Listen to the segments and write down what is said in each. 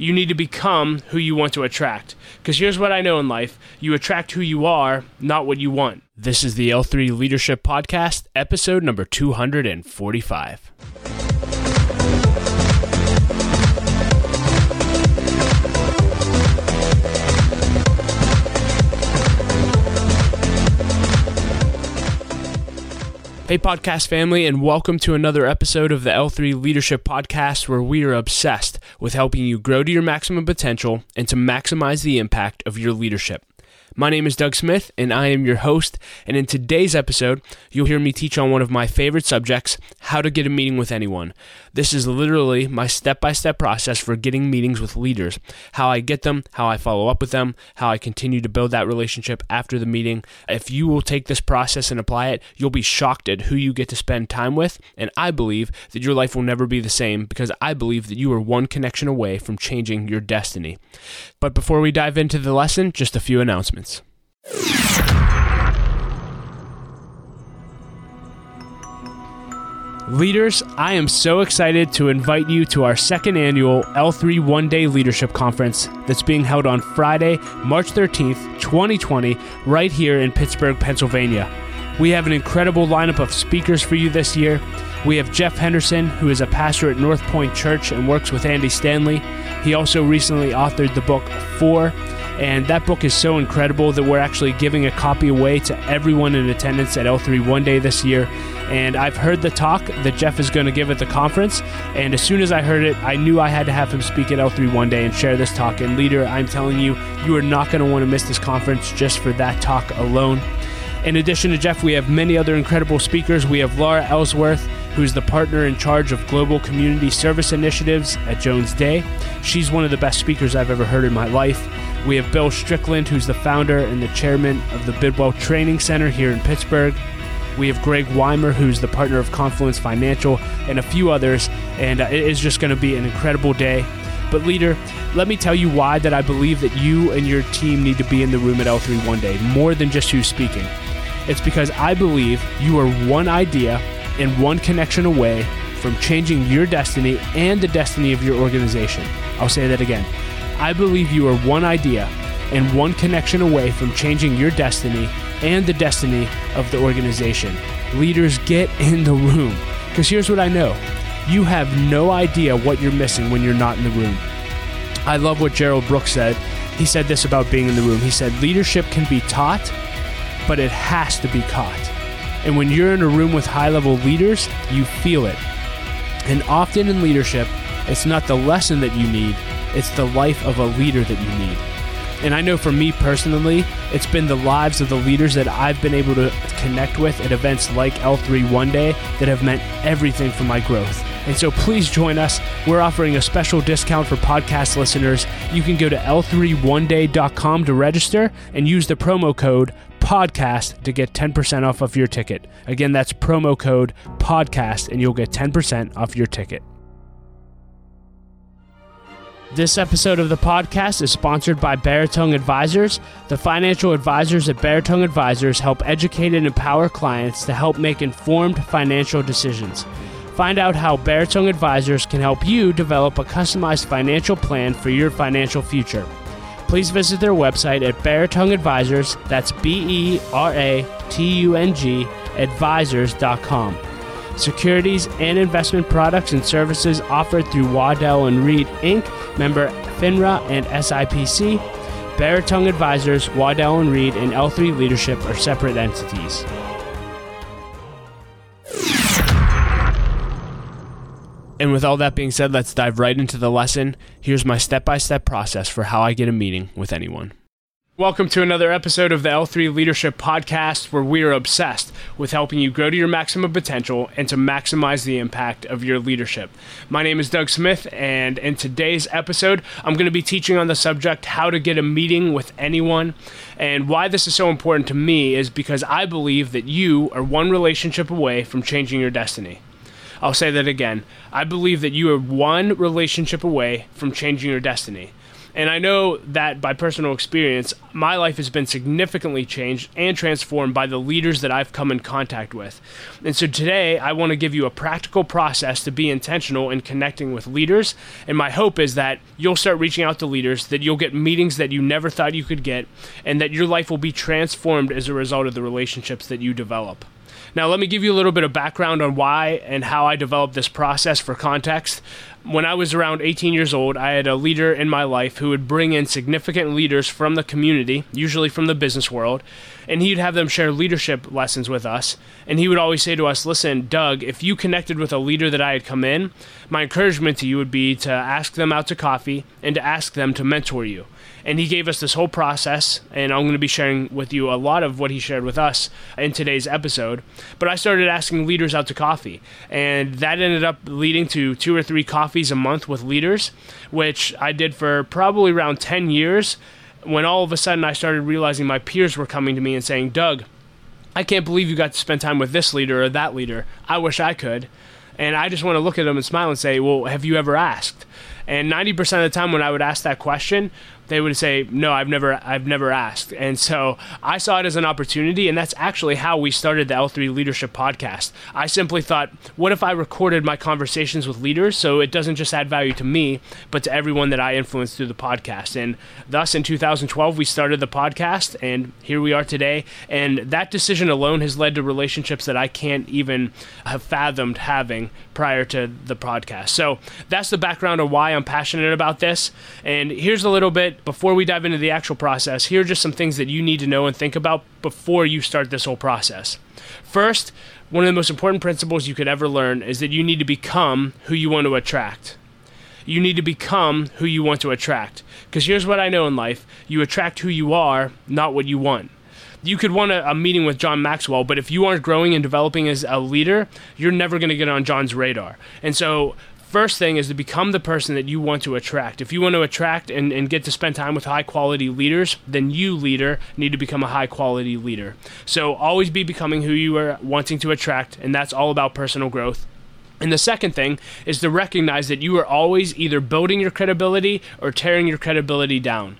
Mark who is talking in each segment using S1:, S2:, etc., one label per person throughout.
S1: you need to become who you want to attract. Because here's what I know in life you attract who you are, not what you want. This is the L3 Leadership Podcast, episode number 245. Hey, podcast family, and welcome to another episode of the L3 Leadership Podcast, where we are obsessed with helping you grow to your maximum potential and to maximize the impact of your leadership. My name is Doug Smith, and I am your host. And in today's episode, you'll hear me teach on one of my favorite subjects how to get a meeting with anyone. This is literally my step by step process for getting meetings with leaders how I get them, how I follow up with them, how I continue to build that relationship after the meeting. If you will take this process and apply it, you'll be shocked at who you get to spend time with. And I believe that your life will never be the same because I believe that you are one connection away from changing your destiny. But before we dive into the lesson, just a few announcements. Leaders, I am so excited to invite you to our second annual L3 One Day Leadership Conference that's being held on Friday, March 13th, 2020, right here in Pittsburgh, Pennsylvania. We have an incredible lineup of speakers for you this year. We have Jeff Henderson, who is a pastor at North Point Church and works with Andy Stanley. He also recently authored the book Four and that book is so incredible that we're actually giving a copy away to everyone in attendance at L3 One Day this year. And I've heard the talk that Jeff is going to give at the conference. And as soon as I heard it, I knew I had to have him speak at L3 One Day and share this talk. And, leader, I'm telling you, you are not going to want to miss this conference just for that talk alone. In addition to Jeff, we have many other incredible speakers. We have Laura Ellsworth, who's the partner in charge of global community service initiatives at Jones Day. She's one of the best speakers I've ever heard in my life. We have Bill Strickland, who's the founder and the chairman of the Bidwell Training Center here in Pittsburgh. We have Greg Weimer, who's the partner of Confluence Financial, and a few others. And uh, it is just going to be an incredible day. But, leader, let me tell you why that I believe that you and your team need to be in the room at L3 one day, more than just who's speaking. It's because I believe you are one idea and one connection away from changing your destiny and the destiny of your organization. I'll say that again. I believe you are one idea and one connection away from changing your destiny and the destiny of the organization. Leaders, get in the room. Because here's what I know you have no idea what you're missing when you're not in the room. I love what Gerald Brooks said. He said this about being in the room. He said, Leadership can be taught, but it has to be caught. And when you're in a room with high level leaders, you feel it. And often in leadership, it's not the lesson that you need, it's the life of a leader that you need. And I know for me personally, it's been the lives of the leaders that I've been able to connect with at events like L3 One Day that have meant everything for my growth. And so please join us. We're offering a special discount for podcast listeners. You can go to l3oneday.com to register and use the promo code podcast to get 10% off of your ticket. Again, that's promo code podcast and you'll get 10% off your ticket. This episode of the podcast is sponsored by Beratung Advisors. The financial advisors at Beratung Advisors help educate and empower clients to help make informed financial decisions. Find out how Beratung Advisors can help you develop a customized financial plan for your financial future. Please visit their website at Beratung Advisors, that's B E R A T U N G, advisors.com. Securities and investment products and services offered through Waddell and Reed Inc., member FINRA and SIPC. Beratung Advisors, Waddell and Reed, and L3 Leadership are separate entities. And with all that being said, let's dive right into the lesson. Here's my step by step process for how I get a meeting with anyone. Welcome to another episode of the L3 Leadership Podcast, where we are obsessed with helping you grow to your maximum potential and to maximize the impact of your leadership. My name is Doug Smith, and in today's episode, I'm going to be teaching on the subject how to get a meeting with anyone. And why this is so important to me is because I believe that you are one relationship away from changing your destiny. I'll say that again. I believe that you are one relationship away from changing your destiny. And I know that by personal experience, my life has been significantly changed and transformed by the leaders that I've come in contact with. And so today, I want to give you a practical process to be intentional in connecting with leaders. And my hope is that you'll start reaching out to leaders, that you'll get meetings that you never thought you could get, and that your life will be transformed as a result of the relationships that you develop. Now, let me give you a little bit of background on why and how I developed this process for context. When I was around 18 years old, I had a leader in my life who would bring in significant leaders from the community, usually from the business world, and he'd have them share leadership lessons with us. And he would always say to us, Listen, Doug, if you connected with a leader that I had come in, my encouragement to you would be to ask them out to coffee and to ask them to mentor you. And he gave us this whole process, and I'm going to be sharing with you a lot of what he shared with us in today's episode. But I started asking leaders out to coffee, and that ended up leading to two or three coffees a month with leaders, which I did for probably around 10 years. When all of a sudden I started realizing my peers were coming to me and saying, Doug, I can't believe you got to spend time with this leader or that leader. I wish I could. And I just want to look at them and smile and say, Well, have you ever asked? And 90% of the time when I would ask that question, they would say, "No, I've never, I've never asked." And so I saw it as an opportunity, and that's actually how we started the L3 Leadership Podcast. I simply thought, "What if I recorded my conversations with leaders, so it doesn't just add value to me, but to everyone that I influence through the podcast?" And thus, in 2012, we started the podcast, and here we are today. And that decision alone has led to relationships that I can't even have fathomed having prior to the podcast. So that's the background of why I'm passionate about this. And here's a little bit before we dive into the actual process, here are just some things that you need to know and think about before you start this whole process. First, one of the most important principles you could ever learn is that you need to become who you want to attract. You need to become who you want to attract. Because here's what I know in life you attract who you are, not what you want you could want a, a, meeting with John Maxwell, but if you aren't growing and developing as a leader, you're never going to get on John's radar. And so first thing is to become the person that you want to attract. If you want to attract and, and get to spend time with high quality leaders, then you, leader, need to become a high quality leader. So always be becoming who you are wanting to attract, and that's all about personal growth. And the second thing is to recognize that you are always either building your credibility or tearing your credibility down.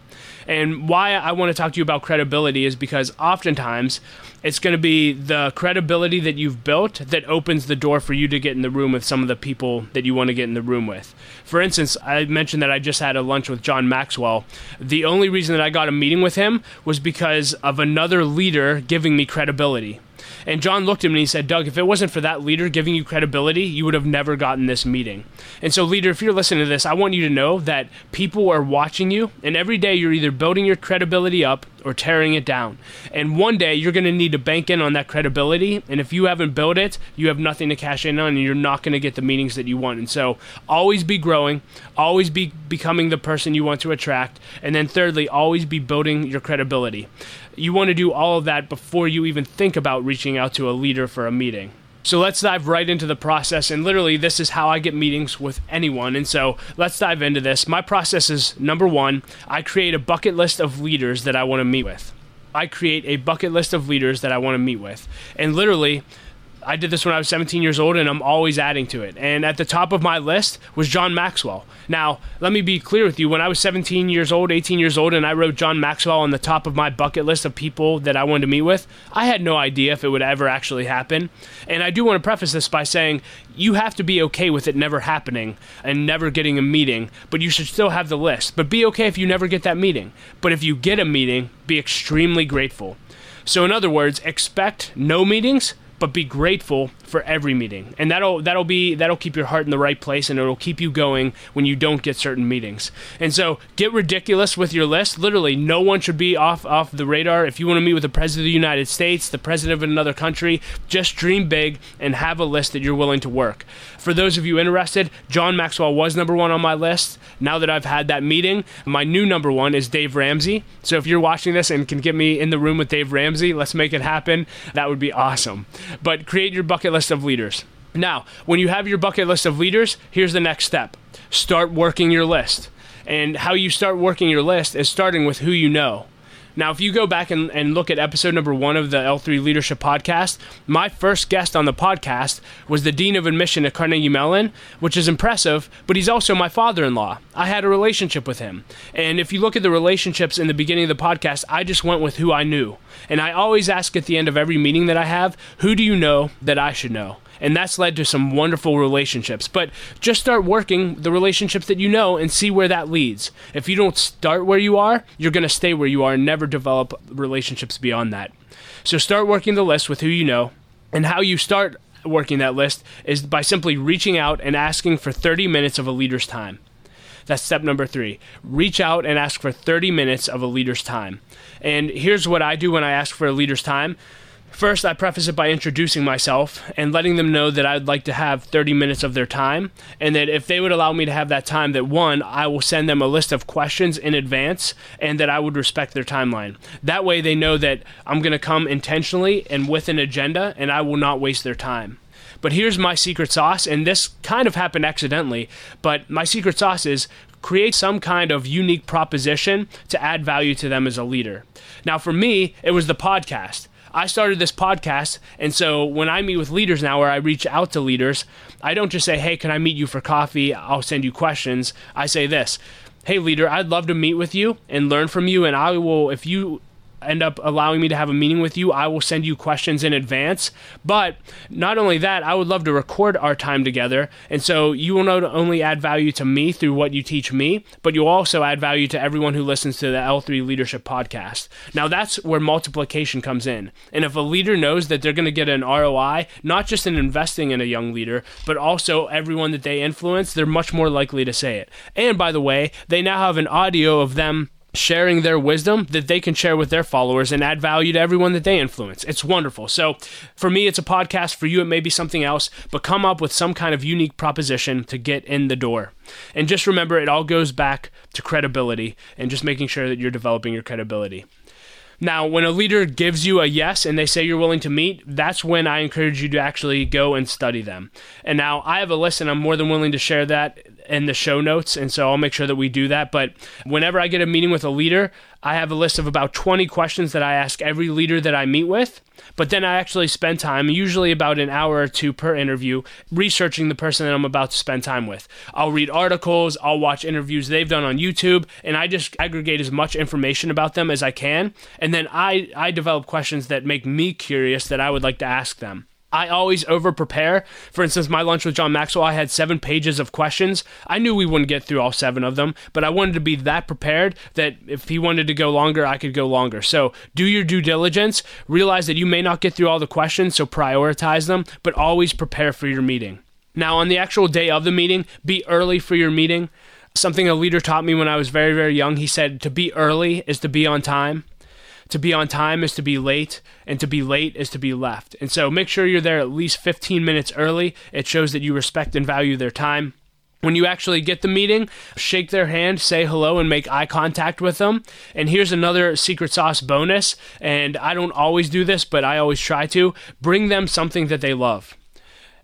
S1: And why I want to talk to you about credibility is because oftentimes it's going to be the credibility that you've built that opens the door for you to get in the room with some of the people that you want to get in the room with. For instance, I mentioned that I just had a lunch with John Maxwell. The only reason that I got a meeting with him was because of another leader giving me credibility. And John looked at me and he said, Doug, if it wasn't for that leader giving you credibility, you would have never gotten this meeting. And so, leader, if you're listening to this, I want you to know that people are watching you, and every day you're either building your credibility up or tearing it down. And one day you're going to need to bank in on that credibility. And if you haven't built it, you have nothing to cash in on, and you're not going to get the meetings that you want. And so, always be growing, always be becoming the person you want to attract. And then, thirdly, always be building your credibility you want to do all of that before you even think about reaching out to a leader for a meeting. So let's dive right into the process. And literally, this is how I get meetings with anyone. And so let's dive into this. My process is number one, I create a bucket list of leaders that I want to meet with. I create a bucket list of leaders that I want to meet with. And literally, I did this when I was 17 years old, and I'm always adding to it. And at the top of my list was John Maxwell. Now, let me be clear with you. When I was 17 years old, 18 years old, and I wrote John Maxwell on the top of my bucket list of people that I wanted to meet with, I had no idea if it would ever actually happen. And I do want to preface this by saying you have to be okay with it never happening and never getting a meeting, but you should still have the list. But be okay if you never get that meeting. But if you get a meeting, be extremely grateful. So, in other words, expect no meetings but be grateful for every meeting. And that'll that'll be that'll keep your heart in the right place and it'll keep you going when you don't get certain meetings. And so get ridiculous with your list. Literally no one should be off off the radar. If you want to meet with the president of the United States, the president of another country, just dream big and have a list that you're willing to work. For those of you interested, John Maxwell was number 1 on my list. Now that I've had that meeting, my new number 1 is Dave Ramsey. So if you're watching this and can get me in the room with Dave Ramsey, let's make it happen. That would be awesome. But create your bucket list of leaders. Now, when you have your bucket list of leaders, here's the next step start working your list. And how you start working your list is starting with who you know. Now, if you go back and, and look at episode number one of the L3 Leadership Podcast, my first guest on the podcast was the Dean of Admission at Carnegie Mellon, which is impressive, but he's also my father in law. I had a relationship with him. And if you look at the relationships in the beginning of the podcast, I just went with who I knew. And I always ask at the end of every meeting that I have, who do you know that I should know? And that's led to some wonderful relationships. But just start working the relationships that you know and see where that leads. If you don't start where you are, you're going to stay where you are and never develop relationships beyond that. So start working the list with who you know and how you start working that list is by simply reaching out and asking for 30 minutes of a leader's time. That's step number three. Reach out and ask for 30 minutes of a leader's time. And here's what I do when I ask for a leader's time First, I preface it by introducing myself and letting them know that I'd like to have 30 minutes of their time, and that if they would allow me to have that time, that one, I will send them a list of questions in advance, and that I would respect their timeline. That way, they know that I'm going to come intentionally and with an agenda, and I will not waste their time. But here's my secret sauce, and this kind of happened accidentally, but my secret sauce is create some kind of unique proposition to add value to them as a leader. Now, for me, it was the podcast. I started this podcast, and so when I meet with leaders now, where I reach out to leaders, I don't just say, "Hey, can I meet you for coffee? I'll send you questions." I say this. Hey leader, I'd love to meet with you and learn from you and I will if you end up allowing me to have a meeting with you, I will send you questions in advance. But not only that, I would love to record our time together. And so you will not only add value to me through what you teach me, but you'll also add value to everyone who listens to the L3 Leadership Podcast. Now, that's where multiplication comes in. And if a leader knows that they're going to get an ROI, not just in investing in a young leader, but also everyone that they influence, they're much more likely to say it. And by the way, they now have an audio of them sharing their wisdom that they can share with their followers and add value to everyone that they influence. It's wonderful. So, for me, it's a podcast. For you, it may be something else, but come up with some kind of unique proposition to get in the door. And just remember, it all goes back to credibility and just making sure that you're developing your credibility. Now, when a leader gives you a yes and they say you're willing to meet, that's when I encourage you to actually go and study them. And now I have a list and I'm more than willing to share that in the show notes. And so I'll make sure that we do that. But whenever I get a meeting with a leader, I have a list of about 20 questions that I ask every leader that I meet with. But then I actually spend time, usually about an hour or two per interview, researching the person that I'm about to spend time with. I'll read articles, I'll watch interviews they've done on YouTube, and I just aggregate as much information about them as I can. And then I, I develop questions that make me curious that I would like to ask them. I always over prepare. For instance, my lunch with John Maxwell, I had seven pages of questions. I knew we wouldn't get through all seven of them, but I wanted to be that prepared that if he wanted to go longer, I could go longer. So do your due diligence. Realize that you may not get through all the questions, so prioritize them, but always prepare for your meeting. Now, on the actual day of the meeting, be early for your meeting. Something a leader taught me when I was very, very young. He said to be early is to be on time to be on time is to be late, and to be late is to be left. And so make sure you're there at least 15 minutes early. It shows that you respect and value their time. When you actually get the meeting, shake their hand, say hello, and make eye contact with them. And here's another secret sauce bonus. And I don't always do this, but I always try to bring them something that they love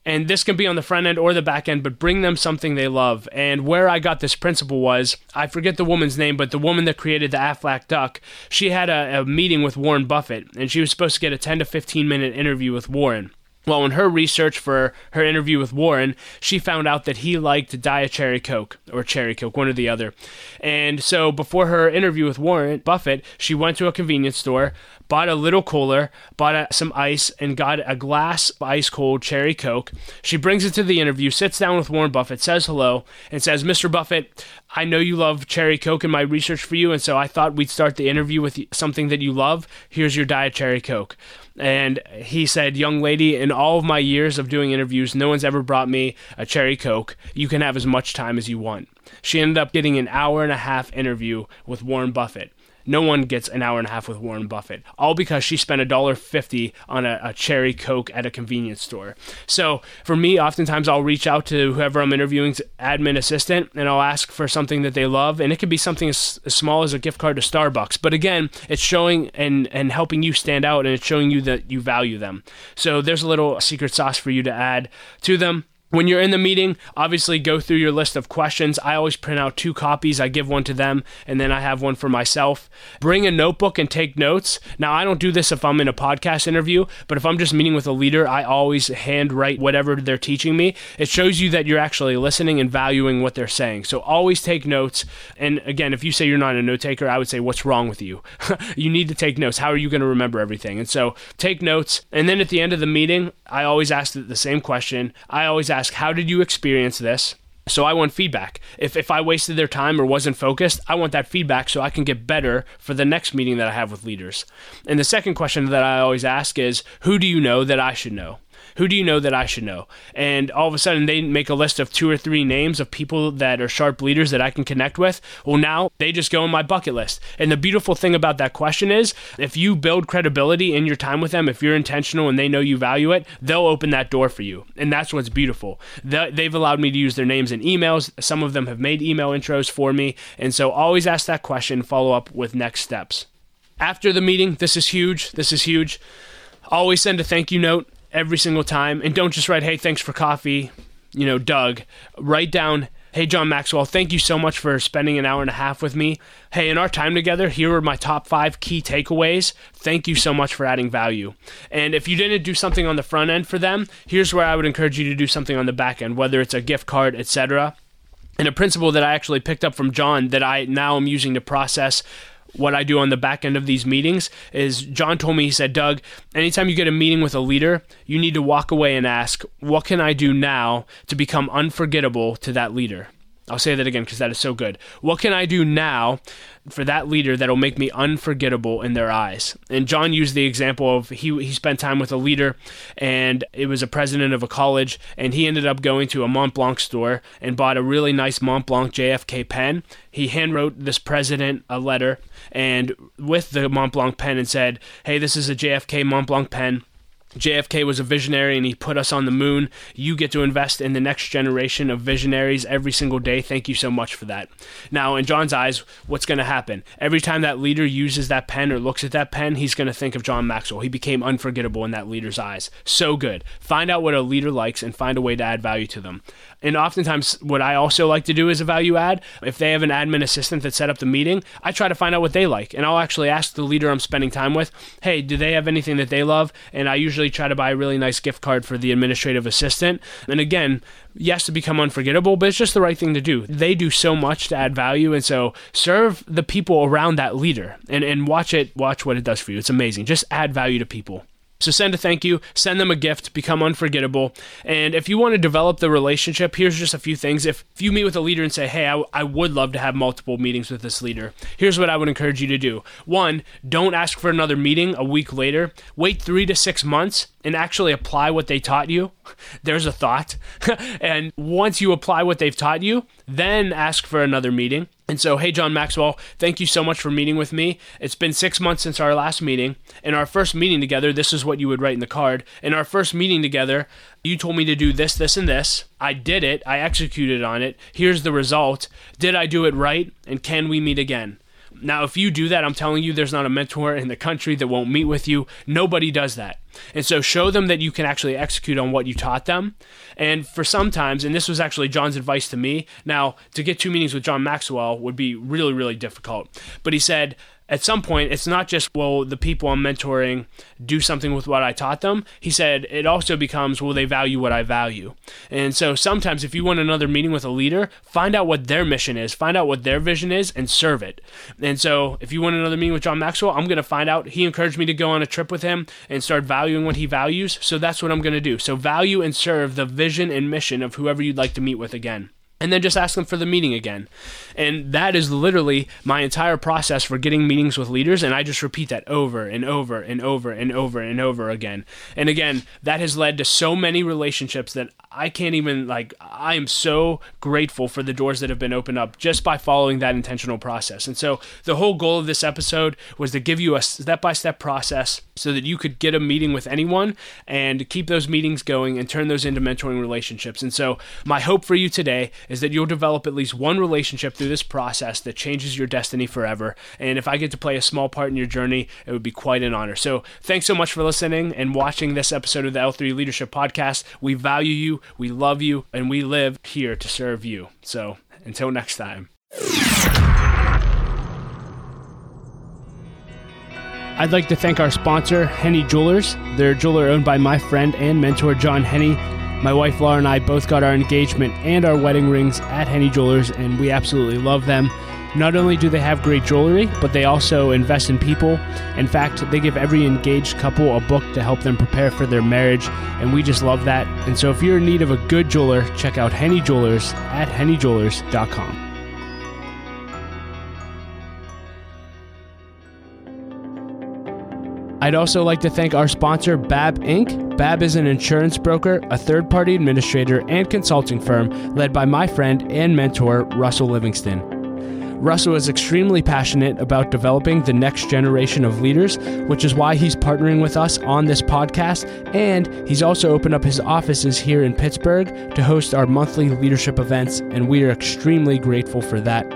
S1: and this can be on the front end or the back end, but bring them something they love. And where I got this principle was I forget the woman's name, but the woman that created the Aflac duck, she had a, a meeting with Warren Buffett, and she was supposed to get a 10 to 15 minute interview with Warren. Well, in her research for her interview with Warren, she found out that he liked Diet Cherry Coke or Cherry Coke, one or the other. And so before her interview with Warren Buffett, she went to a convenience store, bought a little cooler, bought a, some ice, and got a glass of ice cold cherry Coke. She brings it to the interview, sits down with Warren Buffett, says hello, and says, Mr. Buffett, I know you love cherry Coke in my research for you, and so I thought we'd start the interview with something that you love. Here's your Diet Cherry Coke. And he said, Young lady, in all of my years of doing interviews, no one's ever brought me a cherry Coke. You can have as much time as you want. She ended up getting an hour and a half interview with Warren Buffett. No one gets an hour and a half with Warren Buffett, all because she spent a dollar fifty on a, a, cherry Coke at a convenience store. So for me, oftentimes I'll reach out to whoever I'm interviewing, admin assistant, and I'll ask for something that they love, and it could be something as, as small as a gift card to Starbucks. But again, it's showing and and helping you stand out, and it's showing you that you value them. So there's a little secret sauce for you to add to them. When you're in the meeting, obviously go through your list of questions. I always print out two copies. I give one to them and then I have one for myself. Bring a notebook and take notes. Now, I don't do this if I'm in a podcast interview, but if I'm just meeting with a leader, I always handwrite whatever they're teaching me. It shows you that you're actually listening and valuing what they're saying. So always take notes. And again, if you say you're not a note taker, I would say, what's wrong with you? you need to take notes. How are you going to remember everything? And so take notes. And then at the end of the meeting, I always ask the same question. I always ask, Ask, how did you experience this? So I want feedback. If, if I wasted their time or wasn't focused, I want that feedback so I can get better for the next meeting that I have with leaders. And the second question that I always ask is who do you know that I should know? Who do you know that I should know? And all of a sudden, they make a list of two or three names of people that are sharp leaders that I can connect with. Well, now they just go in my bucket list. And the beautiful thing about that question is if you build credibility in your time with them, if you're intentional and they know you value it, they'll open that door for you. And that's what's beautiful. They've allowed me to use their names in emails. Some of them have made email intros for me. And so always ask that question, follow up with next steps. After the meeting, this is huge. This is huge. Always send a thank you note every single time. And don't just write, hey, thanks for coffee, you know, Doug. Write down, hey, John Maxwell, thank you so much for spending an hour and a half with me. Hey, in our time together, here are my top five key takeaways. Thank you so much for adding value. And if you didn't do something on the front end for them, here's where I would encourage you to do something on the back end, whether it's a gift card, etc. And a principle that I actually picked up from John that I now am using to process what I do on the back end of these meetings is John told me, he said, Doug, anytime you get a meeting with a leader, you need to walk away and ask, what can I do now to become unforgettable to that leader? I'll say that again because that is so good. What can I do now for that leader that'll make me unforgettable in their eyes? And John used the example of he he spent time with a leader, and it was a president of a college, and he ended up going to a Mont Blanc store and bought a really nice Mont Blanc JFK pen. He handwrote this president a letter, and with the Mont Blanc pen, and said, "Hey, this is a JFK Mont Blanc pen." JFK was a visionary and he put us on the moon. You get to invest in the next generation of visionaries every single day. Thank you so much for that. Now, in John's eyes, what's going to happen? Every time that leader uses that pen or looks at that pen, he's going to think of John Maxwell. He became unforgettable in that leader's eyes. So good. Find out what a leader likes and find a way to add value to them. And oftentimes, what I also like to do is a value add, if they have an admin assistant that set up the meeting, I try to find out what they like. And I'll actually ask the leader I'm spending time with, hey, do they have anything that they love? And I usually try to buy a really nice gift card for the administrative assistant. And again, yes, to become unforgettable, but it's just the right thing to do. They do so much to add value. And so serve the people around that leader and, and watch it, watch what it does for you. It's amazing. Just add value to people. So send a thank you, send them a gift, become unforgettable. And if you want to develop the relationship, here's just a few things. If, if you meet with a leader and say, hey, I, I would love to have multiple meetings with this leader, here's what I would encourage you to do. One, don't ask for another meeting a week later. Wait three to six months and actually apply what they taught you. There's a thought. and once you apply what they've taught you, then ask for another meeting. And so, hey, John Maxwell, thank you so much for meeting with me. It's been six months since our last meeting. In our first meeting together, this is what you would write in the card. In our first meeting together, you told me to do this, this, and this. I did it. I executed on it. Here's the result. Did I do it right? And can we meet again? Now, if you do that, I'm telling you, there's not a mentor in the country that won't meet with you. Nobody does that. And so show them that you can actually execute on what you taught them. And for sometimes, and this was actually John's advice to me. Now, to get two meetings with John Maxwell would be really, really difficult. But he said, at some point, it's not just, well, the people I'm mentoring do something with what I taught them. He said it also becomes, will they value what I value? And so sometimes, if you want another meeting with a leader, find out what their mission is, find out what their vision is, and serve it. And so, if you want another meeting with John Maxwell, I'm going to find out. He encouraged me to go on a trip with him and start valuing what he values. So that's what I'm going to do. So, value and serve the vision and mission of whoever you'd like to meet with again and then just ask them for the meeting again. And that is literally my entire process for getting meetings with leaders. And I just repeat that over and over and over and over and over again. And again, that has led to so many relationships that I can't even, like, I am so grateful for the doors that have been opened up just by following that intentional process. And so the whole goal of this episode was to give you a step by step process so that you could get a meeting with anyone and keep those meetings going and turn those into mentoring relationships. And so my hope for you today is that you'll develop at least one relationship through this process that changes your destiny forever. And if I get to play a small part in your journey, it would be quite an honor. So thanks so much for listening and watching this episode of the L3 Leadership Podcast. We value you, we love you, and we live here to serve you. So until next time. I'd like to thank our sponsor, Henne Jewelers. They're a jeweler owned by my friend and mentor, John Henne. My wife Laura and I both got our engagement and our wedding rings at Henne Jewelers, and we absolutely love them. Not only do they have great jewelry, but they also invest in people. In fact, they give every engaged couple a book to help them prepare for their marriage, and we just love that. And so if you're in need of a good jeweler, check out Henne Jewelers at hennejewelers.com. I'd also like to thank our sponsor, BABB Inc. BABB is an insurance broker, a third party administrator, and consulting firm led by my friend and mentor, Russell Livingston. Russell is extremely passionate about developing the next generation of leaders, which is why he's partnering with us on this podcast. And he's also opened up his offices here in Pittsburgh to host our monthly leadership events, and we are extremely grateful for that.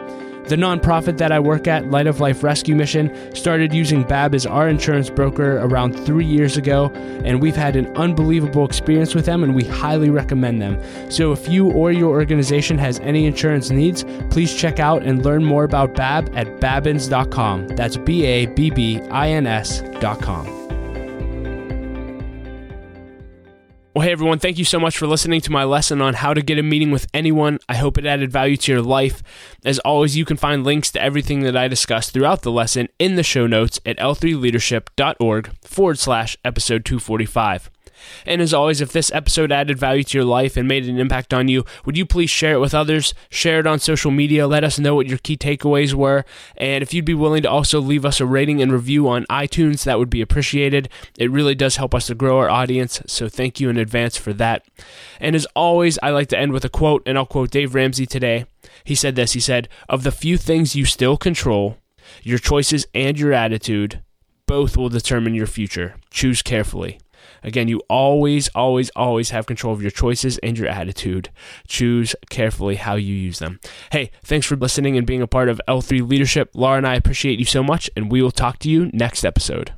S1: The nonprofit that I work at, Light of Life Rescue Mission, started using BABB as our insurance broker around three years ago, and we've had an unbelievable experience with them, and we highly recommend them. So if you or your organization has any insurance needs, please check out and learn more about BABB at babbins.com. That's B A B B I N S.com. Well, hey everyone, thank you so much for listening to my lesson on how to get a meeting with anyone. I hope it added value to your life. As always, you can find links to everything that I discussed throughout the lesson in the show notes at l3leadership.org forward slash episode 245. And as always, if this episode added value to your life and made an impact on you, would you please share it with others? Share it on social media. Let us know what your key takeaways were. And if you'd be willing to also leave us a rating and review on iTunes, that would be appreciated. It really does help us to grow our audience. So thank you in advance for that. And as always, I like to end with a quote, and I'll quote Dave Ramsey today. He said this He said, Of the few things you still control, your choices and your attitude, both will determine your future. Choose carefully. Again, you always, always, always have control of your choices and your attitude. Choose carefully how you use them. Hey, thanks for listening and being a part of L3 Leadership. Laura and I appreciate you so much, and we will talk to you next episode.